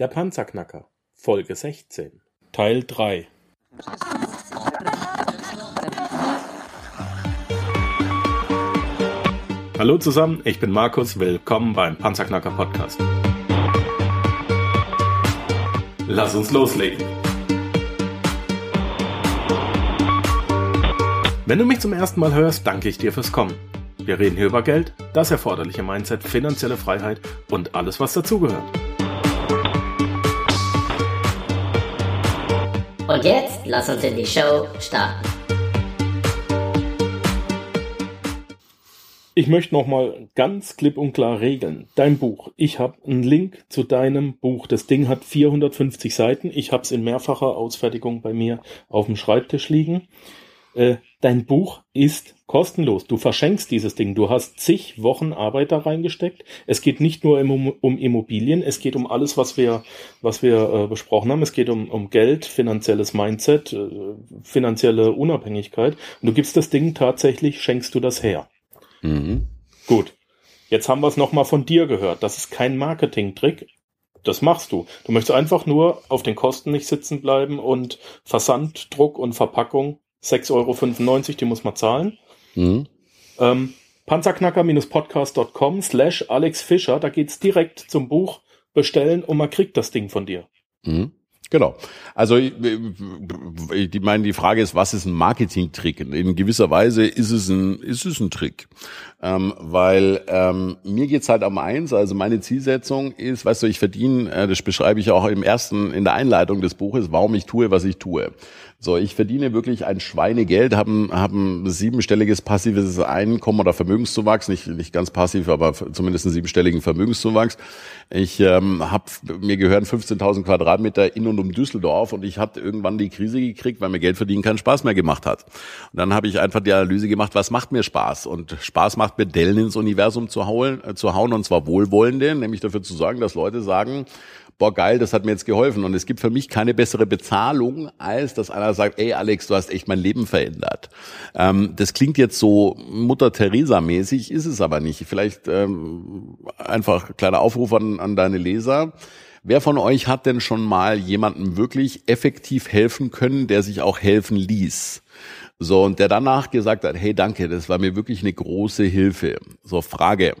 Der Panzerknacker, Folge 16, Teil 3. Hallo zusammen, ich bin Markus, willkommen beim Panzerknacker Podcast. Lass uns loslegen. Wenn du mich zum ersten Mal hörst, danke ich dir fürs Kommen. Wir reden hier über Geld, das erforderliche Mindset, finanzielle Freiheit und alles, was dazugehört. Und jetzt lass uns in die Show starten. Ich möchte nochmal ganz klipp und klar regeln. Dein Buch. Ich habe einen Link zu deinem Buch. Das Ding hat 450 Seiten. Ich habe es in mehrfacher Ausfertigung bei mir auf dem Schreibtisch liegen. Äh, dein Buch ist kostenlos. Du verschenkst dieses Ding. Du hast zig Wochen Arbeit da reingesteckt. Es geht nicht nur um, um Immobilien, es geht um alles, was wir, was wir äh, besprochen haben. Es geht um, um Geld, finanzielles Mindset, äh, finanzielle Unabhängigkeit. Und du gibst das Ding tatsächlich, schenkst du das her. Mhm. Gut. Jetzt haben wir es nochmal von dir gehört. Das ist kein Marketing-Trick. Das machst du. Du möchtest einfach nur auf den Kosten nicht sitzen bleiben und Versand, Druck und Verpackung 6,95 Euro, die muss man zahlen. Mhm. Ähm, Panzerknacker-podcast.com slash Alex Fischer, da geht's direkt zum Buch bestellen und man kriegt das Ding von dir. Mhm. Genau. Also ich, ich meine, die Frage ist, was ist ein Marketing-Trick? In gewisser Weise ist es ein, ist es ein Trick. Ähm, weil ähm, mir geht's halt um eins, also meine Zielsetzung ist, weißt du, ich verdiene, äh, das beschreibe ich auch im ersten, in der Einleitung des Buches, warum ich tue, was ich tue. So, ich verdiene wirklich ein Schweinegeld, haben haben siebenstelliges passives Einkommen oder Vermögenszuwachs, nicht nicht ganz passiv, aber zumindest einen siebenstelligen Vermögenszuwachs. Ich ähm, habe mir gehören 15.000 Quadratmeter in und um Düsseldorf und ich hatte irgendwann die Krise gekriegt, weil mir Geld verdienen keinen Spaß mehr gemacht hat. Und dann habe ich einfach die Analyse gemacht, was macht mir Spaß? Und Spaß macht mir Dellen ins Universum zu hauen, äh, zu hauen und zwar wohlwollende, nämlich dafür zu sorgen, dass Leute sagen, boah geil, das hat mir jetzt geholfen. Und es gibt für mich keine bessere Bezahlung, als dass einer sagt, ey Alex, du hast echt mein Leben verändert. Ähm, das klingt jetzt so Mutter Teresa mäßig, ist es aber nicht. Vielleicht ähm, einfach kleiner Aufruf an, an deine Leser. Wer von euch hat denn schon mal jemandem wirklich effektiv helfen können, der sich auch helfen ließ? So, und der danach gesagt hat, hey, danke, das war mir wirklich eine große Hilfe. So, Frage.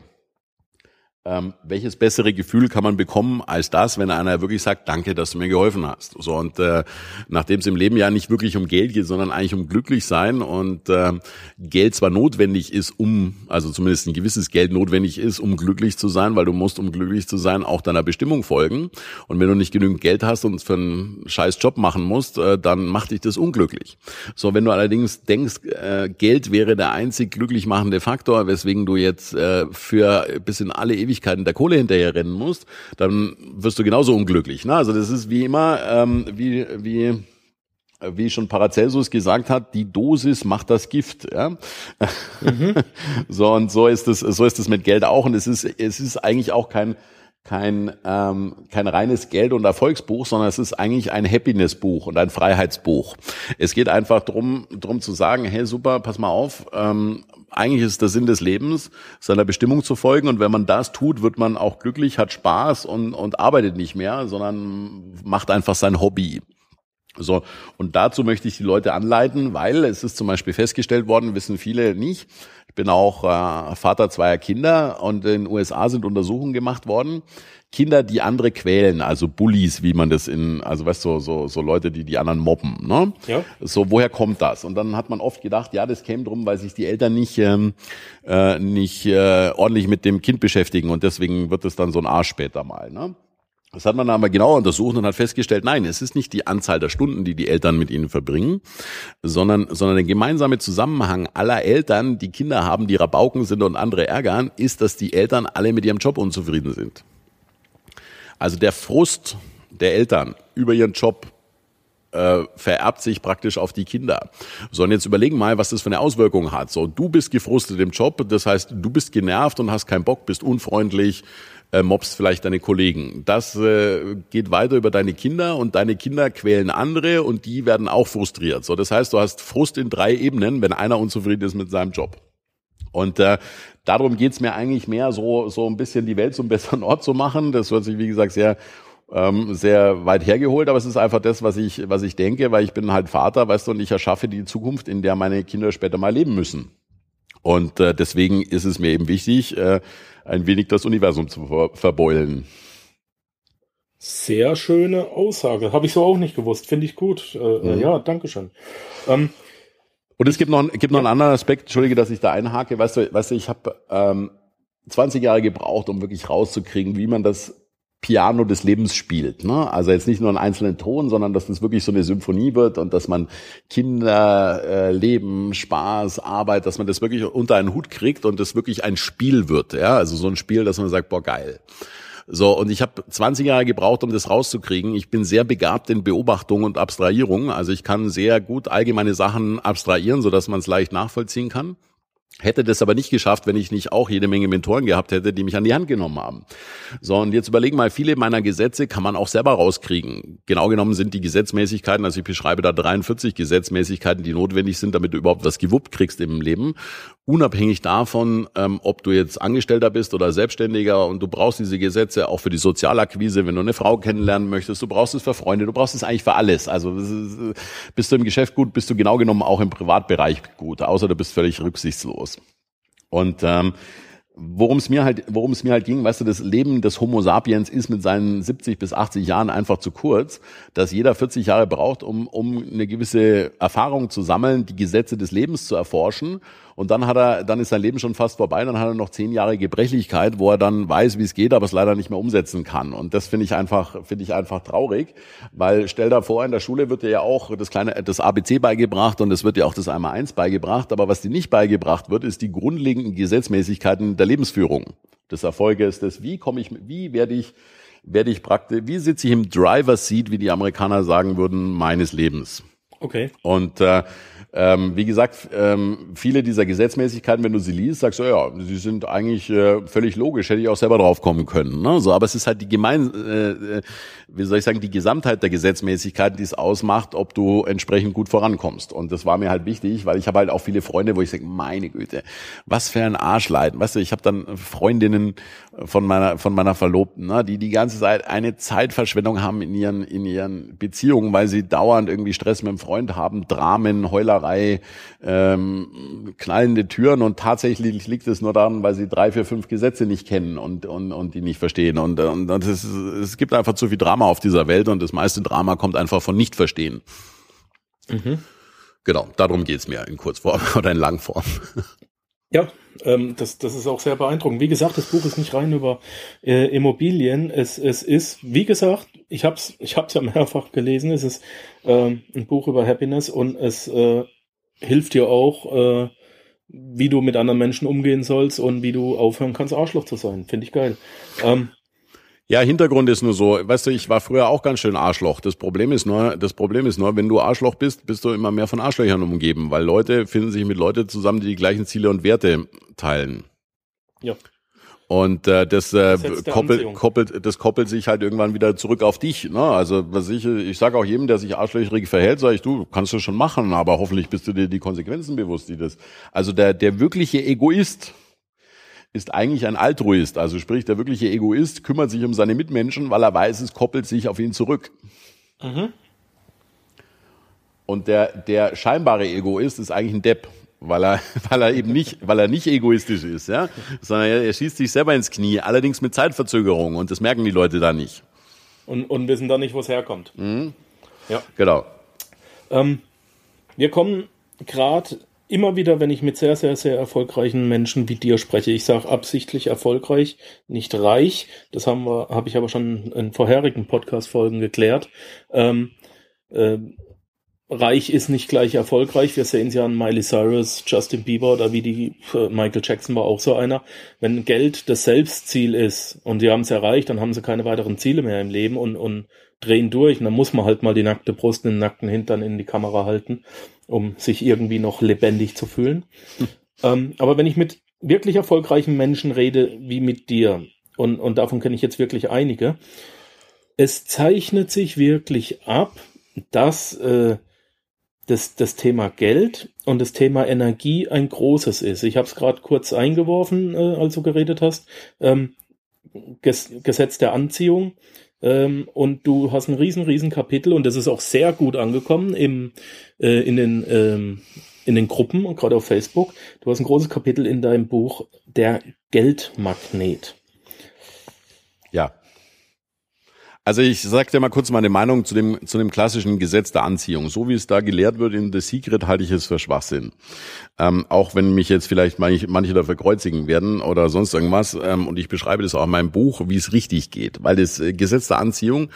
Ähm, welches bessere Gefühl kann man bekommen als das, wenn einer wirklich sagt, danke, dass du mir geholfen hast. So und äh, nachdem es im Leben ja nicht wirklich um Geld geht, sondern eigentlich um glücklich sein und äh, Geld zwar notwendig ist, um also zumindest ein gewisses Geld notwendig ist, um glücklich zu sein, weil du musst, um glücklich zu sein, auch deiner Bestimmung folgen. Und wenn du nicht genügend Geld hast und für einen scheiß Job machen musst, äh, dann macht dich das unglücklich. So, wenn du allerdings denkst, äh, Geld wäre der einzig glücklich machende Faktor, weswegen du jetzt äh, für bis in alle Ewigkeit Ewigkeiten der Kohle hinterher rennen musst, dann wirst du genauso unglücklich. Ne? Also das ist wie immer, ähm, wie, wie wie schon Paracelsus gesagt hat, die Dosis macht das Gift. Ja? Mhm. so und so ist es, so ist es mit Geld auch. Und es ist, es ist eigentlich auch kein kein ähm, kein reines Geld- und Erfolgsbuch, sondern es ist eigentlich ein Happiness-Buch und ein Freiheitsbuch. Es geht einfach drum drum zu sagen, hey super, pass mal auf, ähm, eigentlich ist der Sinn des Lebens, seiner Bestimmung zu folgen. Und wenn man das tut, wird man auch glücklich, hat Spaß und, und arbeitet nicht mehr, sondern macht einfach sein Hobby. So, und dazu möchte ich die Leute anleiten, weil es ist zum Beispiel festgestellt worden, wissen viele nicht. Ich bin auch äh, Vater zweier Kinder und in den USA sind Untersuchungen gemacht worden. Kinder, die andere quälen, also Bullies, wie man das in, also weißt du, so, so, so Leute, die die anderen mobben, ne? Ja. So, woher kommt das? Und dann hat man oft gedacht, ja, das käme drum, weil sich die Eltern nicht, ähm, äh, nicht äh, ordentlich mit dem Kind beschäftigen und deswegen wird es dann so ein Arsch später mal, ne? Das hat man aber genau untersucht und hat festgestellt, nein, es ist nicht die Anzahl der Stunden, die die Eltern mit ihnen verbringen, sondern, sondern der gemeinsame Zusammenhang aller Eltern, die Kinder haben, die Rabauken sind und andere ärgern, ist, dass die Eltern alle mit ihrem Job unzufrieden sind. Also der Frust der Eltern über ihren Job äh, vererbt sich praktisch auf die Kinder. So, und jetzt überlegen mal, was das für eine Auswirkung hat. So, du bist gefrustet im Job, das heißt, du bist genervt und hast keinen Bock, bist unfreundlich, äh, mobst vielleicht deine Kollegen. Das äh, geht weiter über deine Kinder und deine Kinder quälen andere und die werden auch frustriert. So, das heißt, du hast Frust in drei Ebenen, wenn einer unzufrieden ist mit seinem Job. Und äh, darum geht's mir eigentlich mehr, so, so ein bisschen die Welt zum besseren Ort zu machen. Das hört sich, wie gesagt, sehr ähm, sehr weit hergeholt, aber es ist einfach das, was ich, was ich denke, weil ich bin halt Vater, weißt du, und ich erschaffe die Zukunft, in der meine Kinder später mal leben müssen. Und äh, deswegen ist es mir eben wichtig, äh, ein wenig das Universum zu ver verbeulen. Sehr schöne Aussage. Habe ich so auch nicht gewusst. Finde ich gut. Äh, mhm. Ja, danke schön. Ähm, und es gibt noch, gibt noch einen anderen Aspekt, entschuldige, dass ich da einhake. Weißt du, weißt du ich habe ähm, 20 Jahre gebraucht, um wirklich rauszukriegen, wie man das Piano des Lebens spielt. Ne? Also jetzt nicht nur einen einzelnen Ton, sondern dass das wirklich so eine Symphonie wird und dass man Kinder, äh, Leben, Spaß, Arbeit, dass man das wirklich unter einen Hut kriegt und das wirklich ein Spiel wird. Ja, also so ein Spiel, dass man sagt, boah geil. So, und ich habe 20 Jahre gebraucht, um das rauszukriegen. Ich bin sehr begabt in Beobachtung und Abstrahierung. Also ich kann sehr gut allgemeine Sachen abstrahieren, so dass man es leicht nachvollziehen kann. Hätte das aber nicht geschafft, wenn ich nicht auch jede Menge Mentoren gehabt hätte, die mich an die Hand genommen haben. So, und jetzt überlegen mal, viele meiner Gesetze kann man auch selber rauskriegen. Genau genommen sind die Gesetzmäßigkeiten, also ich beschreibe da 43 Gesetzmäßigkeiten, die notwendig sind, damit du überhaupt was gewuppt kriegst im Leben unabhängig davon, ähm, ob du jetzt Angestellter bist oder Selbstständiger und du brauchst diese Gesetze auch für die Sozialakquise, wenn du eine Frau kennenlernen möchtest, du brauchst es für Freunde, du brauchst es eigentlich für alles. Also bist du im Geschäft gut, bist du genau genommen auch im Privatbereich gut, außer du bist völlig rücksichtslos. Und ähm, worum es mir halt, worum es mir halt ging, weißt du, das Leben des Homo sapiens ist mit seinen 70 bis 80 Jahren einfach zu kurz, dass jeder 40 Jahre braucht, um, um eine gewisse Erfahrung zu sammeln, die Gesetze des Lebens zu erforschen und dann hat er, dann ist sein Leben schon fast vorbei. Dann hat er noch zehn Jahre Gebrechlichkeit, wo er dann weiß, wie es geht, aber es leider nicht mehr umsetzen kann. Und das finde ich einfach, finde ich einfach traurig, weil stell da vor, in der Schule wird dir ja auch das kleine, das ABC beigebracht und es wird dir auch das einmal eins beigebracht. Aber was dir nicht beigebracht wird, ist die grundlegenden Gesetzmäßigkeiten der Lebensführung, des Erfolges, des wie komme ich, wie werde ich werde ich praktisch, wie sitze ich im Driver Seat, wie die Amerikaner sagen würden, meines Lebens. Okay. Und äh, ähm, wie gesagt, ähm, viele dieser Gesetzmäßigkeiten, wenn du sie liest, sagst du, ja, sie sind eigentlich äh, völlig logisch, hätte ich auch selber drauf kommen können. Ne? So, aber es ist halt die gemein, äh, äh, wie soll ich sagen, die Gesamtheit der Gesetzmäßigkeiten, die es ausmacht, ob du entsprechend gut vorankommst. Und das war mir halt wichtig, weil ich habe halt auch viele Freunde, wo ich sage, meine Güte, was für ein Arschleiden. Weißt du, ich habe dann Freundinnen von meiner von meiner Verlobten, ne, die die ganze Zeit eine Zeitverschwendung haben in ihren in ihren Beziehungen, weil sie dauernd irgendwie Stress mit dem Freund haben, Dramen, Heulerei Schlägerei, ähm, knallende Türen und tatsächlich liegt es nur daran, weil sie drei, vier, fünf Gesetze nicht kennen und, und, und die nicht verstehen. Und, und, und es, es gibt einfach zu viel Drama auf dieser Welt und das meiste Drama kommt einfach von Nicht-Verstehen. Mhm. Genau, darum geht's mir in Kurzform oder in Langform. Ja, ähm, das, das ist auch sehr beeindruckend. Wie gesagt, das Buch ist nicht rein über äh, Immobilien. Es, es ist, wie gesagt, ich habe es ich hab's ja mehrfach gelesen. Es ist ähm, ein Buch über Happiness und es äh, hilft dir auch, äh, wie du mit anderen Menschen umgehen sollst und wie du aufhören kannst, Arschloch zu sein. Finde ich geil. Ähm, ja, Hintergrund ist nur so, weißt du, ich war früher auch ganz schön Arschloch. Das Problem ist nur, das Problem ist nur, wenn du Arschloch bist, bist du immer mehr von Arschlöchern umgeben, weil Leute finden sich mit Leuten zusammen, die die gleichen Ziele und Werte teilen. Ja. Und äh, das, äh, koppelt, koppelt, das koppelt sich halt irgendwann wieder zurück auf dich. Ne? Also was ich, ich sage auch jedem, der sich arschlöcherig verhält, sage ich, du kannst du schon machen, aber hoffentlich bist du dir die Konsequenzen bewusst, die das. Also der, der wirkliche Egoist ist eigentlich ein Altruist. Also sprich, der wirkliche Egoist kümmert sich um seine Mitmenschen, weil er weiß, es koppelt sich auf ihn zurück. Mhm. Und der, der scheinbare Egoist ist eigentlich ein Depp weil er, weil er eben nicht, weil er nicht egoistisch ist, ja, sondern er, er schießt sich selber ins Knie, allerdings mit Zeitverzögerung und das merken die Leute da nicht. Und, und wissen dann nicht, wo es herkommt. Mhm. Ja. Genau. Ähm, wir kommen gerade immer wieder, wenn ich mit sehr, sehr, sehr erfolgreichen Menschen wie dir spreche, ich sage absichtlich erfolgreich, nicht reich, das haben wir, habe ich aber schon in vorherigen Podcast-Folgen geklärt. Ähm, äh, reich ist nicht gleich erfolgreich. Wir sehen es ja an Miley Cyrus, Justin Bieber oder wie die äh, Michael Jackson war auch so einer. Wenn Geld das Selbstziel ist und sie haben es erreicht, dann haben sie keine weiteren Ziele mehr im Leben und, und drehen durch. Und dann muss man halt mal die nackte Brust, den nackten Hintern in die Kamera halten, um sich irgendwie noch lebendig zu fühlen. Hm. Ähm, aber wenn ich mit wirklich erfolgreichen Menschen rede, wie mit dir, und, und davon kenne ich jetzt wirklich einige, es zeichnet sich wirklich ab, dass äh, das, das Thema Geld und das Thema Energie ein großes ist. Ich habe es gerade kurz eingeworfen, äh, als du geredet hast. Ähm, Ges Gesetz der Anziehung. Ähm, und du hast ein riesen, riesen Kapitel und das ist auch sehr gut angekommen im, äh, in den, ähm, in den Gruppen und gerade auf Facebook. Du hast ein großes Kapitel in deinem Buch Der Geldmagnet. Ja. Also ich sag dir mal kurz meine Meinung zu dem, zu dem klassischen Gesetz der Anziehung. So wie es da gelehrt wird in The Secret, halte ich es für Schwachsinn. Ähm, auch wenn mich jetzt vielleicht manche, manche dafür kreuzigen werden oder sonst irgendwas. Ähm, und ich beschreibe das auch in meinem Buch, wie es richtig geht. Weil das äh, Gesetz der Anziehung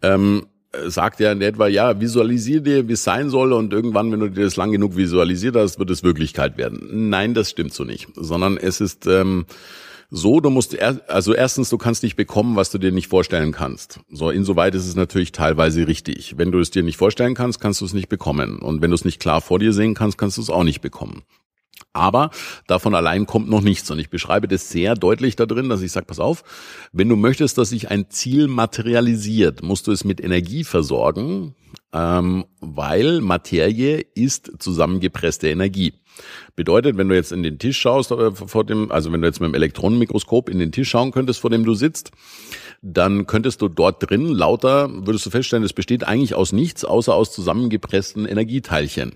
ähm, sagt ja in etwa, ja, visualisier dir, wie es sein soll und irgendwann, wenn du dir das lang genug visualisiert hast, wird es Wirklichkeit werden. Nein, das stimmt so nicht. Sondern es ist... Ähm, so, du musst er, also erstens, du kannst nicht bekommen, was du dir nicht vorstellen kannst. So, insoweit ist es natürlich teilweise richtig. Wenn du es dir nicht vorstellen kannst, kannst du es nicht bekommen. Und wenn du es nicht klar vor dir sehen kannst, kannst du es auch nicht bekommen. Aber davon allein kommt noch nichts. Und ich beschreibe das sehr deutlich da drin, dass ich sage, pass auf, wenn du möchtest, dass sich ein Ziel materialisiert, musst du es mit Energie versorgen, ähm, weil Materie ist zusammengepresste Energie. Bedeutet, wenn du jetzt in den Tisch schaust, äh, vor dem, also wenn du jetzt mit dem Elektronenmikroskop in den Tisch schauen könntest, vor dem du sitzt, dann könntest du dort drin lauter, würdest du feststellen, es besteht eigentlich aus nichts, außer aus zusammengepressten Energieteilchen.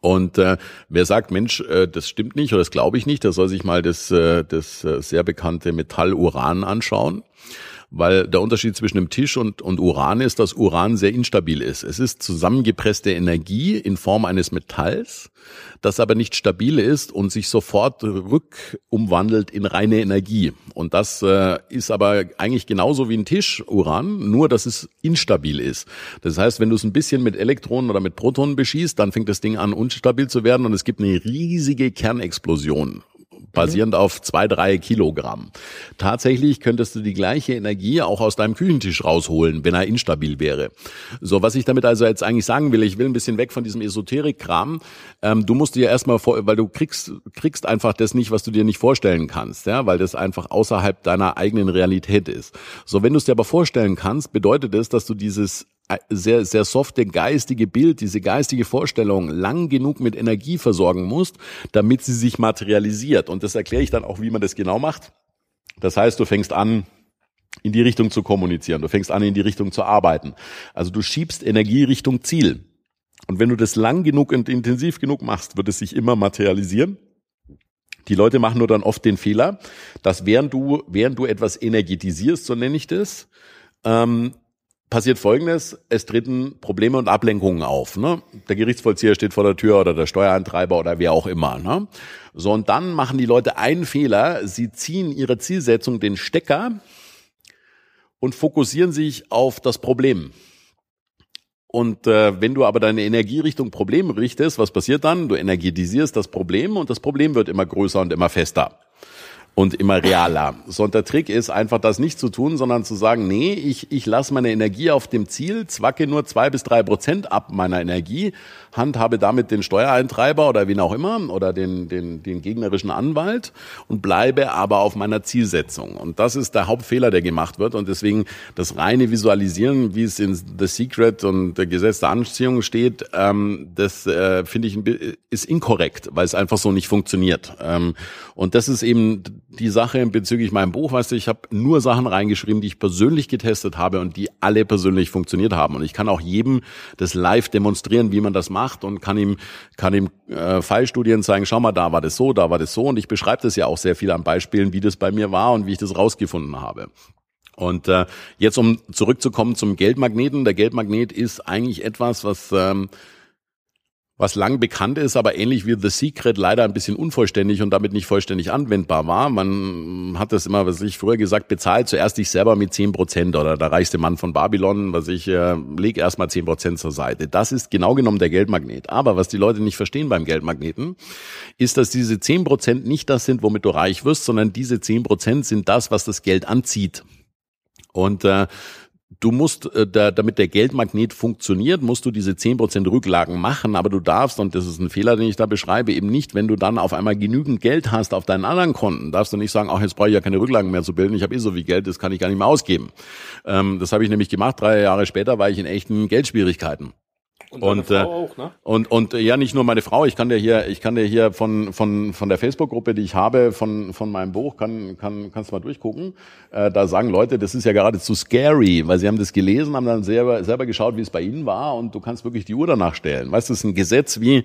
Und äh, wer sagt, Mensch, äh, das stimmt nicht oder das glaube ich nicht, der soll sich mal das, äh, das äh, sehr bekannte Metall Uran anschauen weil der Unterschied zwischen dem Tisch und, und Uran ist, dass Uran sehr instabil ist. Es ist zusammengepresste Energie in Form eines Metalls, das aber nicht stabil ist und sich sofort rückumwandelt in reine Energie. Und das äh, ist aber eigentlich genauso wie ein Tisch Uran, nur dass es instabil ist. Das heißt, wenn du es ein bisschen mit Elektronen oder mit Protonen beschießt, dann fängt das Ding an unstabil zu werden und es gibt eine riesige Kernexplosion basierend mhm. auf zwei, drei Kilogramm. Tatsächlich könntest du die gleiche Energie auch aus deinem Küchentisch rausholen, wenn er instabil wäre. So, was ich damit also jetzt eigentlich sagen will, ich will ein bisschen weg von diesem Esoterik-Kram. Ähm, du musst dir erstmal vor, weil du kriegst, kriegst einfach das nicht, was du dir nicht vorstellen kannst, ja, weil das einfach außerhalb deiner eigenen Realität ist. So, wenn du es dir aber vorstellen kannst, bedeutet es, dass du dieses sehr, sehr softe geistige Bild, diese geistige Vorstellung lang genug mit Energie versorgen musst, damit sie sich materialisiert. Und das erkläre ich dann auch, wie man das genau macht. Das heißt, du fängst an, in die Richtung zu kommunizieren. Du fängst an, in die Richtung zu arbeiten. Also du schiebst Energie Richtung Ziel. Und wenn du das lang genug und intensiv genug machst, wird es sich immer materialisieren. Die Leute machen nur dann oft den Fehler, dass während du, während du etwas energetisierst, so nenne ich das, ähm, passiert Folgendes, es treten Probleme und Ablenkungen auf. Ne? Der Gerichtsvollzieher steht vor der Tür oder der Steuereintreiber oder wer auch immer. Ne? So, und dann machen die Leute einen Fehler, sie ziehen ihre Zielsetzung den Stecker und fokussieren sich auf das Problem. Und äh, wenn du aber deine Energie Richtung Problem richtest, was passiert dann? Du energetisierst das Problem und das Problem wird immer größer und immer fester und immer realer. So, und der Trick ist einfach das nicht zu tun, sondern zu sagen, nee, ich, ich lasse meine Energie auf dem Ziel, zwacke nur zwei bis drei Prozent ab meiner Energie, handhabe damit den Steuereintreiber oder wen auch immer oder den, den, den gegnerischen Anwalt und bleibe aber auf meiner Zielsetzung. Und das ist der Hauptfehler, der gemacht wird. Und deswegen das reine Visualisieren, wie es in The Secret und der Gesetz der Anziehung steht, ähm, das äh, finde ich ist inkorrekt, weil es einfach so nicht funktioniert. Ähm, und das ist eben die Sache bezüglich meinem Buch, weißt du, ich habe nur Sachen reingeschrieben, die ich persönlich getestet habe und die alle persönlich funktioniert haben. Und ich kann auch jedem das live demonstrieren, wie man das macht und kann ihm, kann ihm äh, Fallstudien zeigen, schau mal, da war das so, da war das so. Und ich beschreibe das ja auch sehr viel an Beispielen, wie das bei mir war und wie ich das rausgefunden habe. Und äh, jetzt, um zurückzukommen zum Geldmagneten. Der Geldmagnet ist eigentlich etwas, was... Ähm, was lang bekannt ist, aber ähnlich wie The Secret leider ein bisschen unvollständig und damit nicht vollständig anwendbar war. Man hat das immer, was ich früher gesagt, bezahlt zuerst dich selber mit zehn Prozent oder der reichste Mann von Babylon, was ich, äh, leg erstmal Prozent zur Seite. Das ist genau genommen der Geldmagnet. Aber was die Leute nicht verstehen beim Geldmagneten, ist, dass diese zehn Prozent nicht das sind, womit du reich wirst, sondern diese zehn Prozent sind das, was das Geld anzieht. Und äh, du musst, äh, da, damit der Geldmagnet funktioniert, musst du diese zehn Prozent Rücklagen machen, aber du darfst, und das ist ein Fehler, den ich da beschreibe, eben nicht, wenn du dann auf einmal genügend Geld hast auf deinen anderen Konten, darfst du nicht sagen, ach, jetzt brauche ich ja keine Rücklagen mehr zu bilden, ich habe eh so viel Geld, das kann ich gar nicht mehr ausgeben. Ähm, das habe ich nämlich gemacht, drei Jahre später war ich in echten Geldschwierigkeiten. Und, und, äh, auch, ne? und und ja nicht nur meine Frau, ich kann dir hier, ich kann dir hier von von von der Facebook-Gruppe, die ich habe, von von meinem Buch, kann kann kannst du mal durchgucken. Äh, da sagen Leute, das ist ja geradezu scary, weil sie haben das gelesen, haben dann selber selber geschaut, wie es bei ihnen war, und du kannst wirklich die Uhr danach stellen. Weißt du, das ist ein Gesetz wie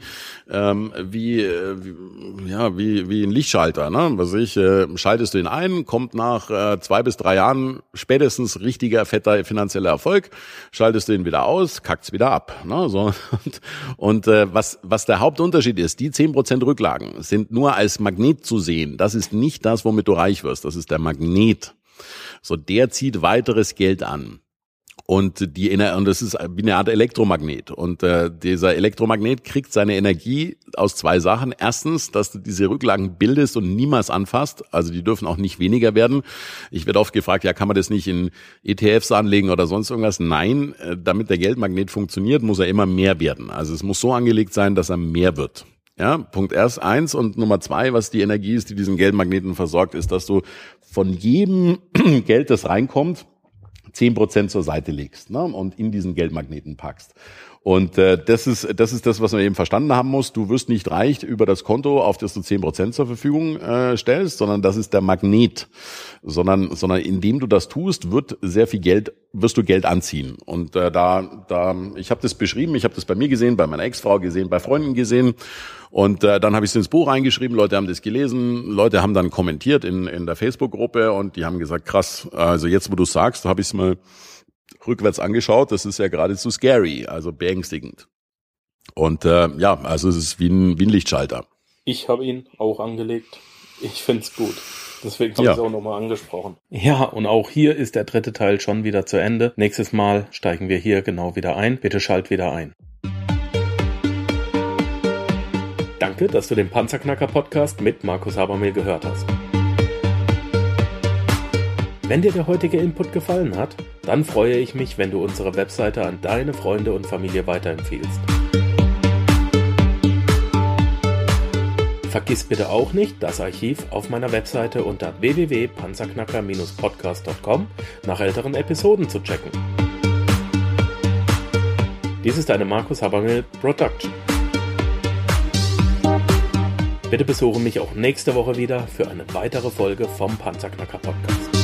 ähm, wie, äh, wie ja wie wie ein Lichtschalter, ne? Was ich äh, schaltest du ihn ein, kommt nach äh, zwei bis drei Jahren spätestens richtiger fetter finanzieller Erfolg, schaltest du ihn wieder aus, kackt's wieder ab. Ne? So, und und äh, was, was der Hauptunterschied ist, die zehn Prozent Rücklagen sind nur als Magnet zu sehen. Das ist nicht das, womit du reich wirst. Das ist der Magnet. So, der zieht weiteres Geld an. Und die und das ist wie eine Art Elektromagnet. Und äh, dieser Elektromagnet kriegt seine Energie aus zwei Sachen. Erstens, dass du diese Rücklagen bildest und niemals anfasst. Also die dürfen auch nicht weniger werden. Ich werde oft gefragt, ja, kann man das nicht in ETFs anlegen oder sonst irgendwas? Nein, äh, damit der Geldmagnet funktioniert, muss er immer mehr werden. Also es muss so angelegt sein, dass er mehr wird. Ja, Punkt erst eins und Nummer zwei, was die Energie ist, die diesen Geldmagneten versorgt, ist, dass du von jedem Geld, das reinkommt, zehn Prozent zur Seite legst ne, und in diesen Geldmagneten packst. Und äh, das ist das ist das, was man eben verstanden haben muss. Du wirst nicht reich über das Konto, auf das du zehn Prozent zur Verfügung äh, stellst, sondern das ist der Magnet. Sondern sondern indem du das tust, wird sehr viel Geld wirst du Geld anziehen. Und äh, da da ich habe das beschrieben, ich habe das bei mir gesehen, bei meiner Ex-Frau gesehen, bei Freunden gesehen. Und äh, dann habe ich es ins Buch reingeschrieben, Leute haben das gelesen, Leute haben dann kommentiert in, in der Facebook-Gruppe und die haben gesagt, krass, also jetzt, wo du sagst, habe ich es mal rückwärts angeschaut, das ist ja geradezu scary, also beängstigend. Und äh, ja, also es ist wie ein, wie ein Lichtschalter. Ich habe ihn auch angelegt. Ich find's gut. Deswegen habe ja. ich es auch nochmal angesprochen. Ja, und auch hier ist der dritte Teil schon wieder zu Ende. Nächstes Mal steigen wir hier genau wieder ein. Bitte schalt wieder ein. Danke, dass du den Panzerknacker Podcast mit Markus Habermehl gehört hast. Wenn dir der heutige Input gefallen hat, dann freue ich mich, wenn du unsere Webseite an deine Freunde und Familie weiterempfiehlst. Vergiss bitte auch nicht, das Archiv auf meiner Webseite unter www.panzerknacker-podcast.com nach älteren Episoden zu checken. Dies ist eine Markus Habermill Production. Bitte besuche mich auch nächste Woche wieder für eine weitere Folge vom Panzerknacker Podcast.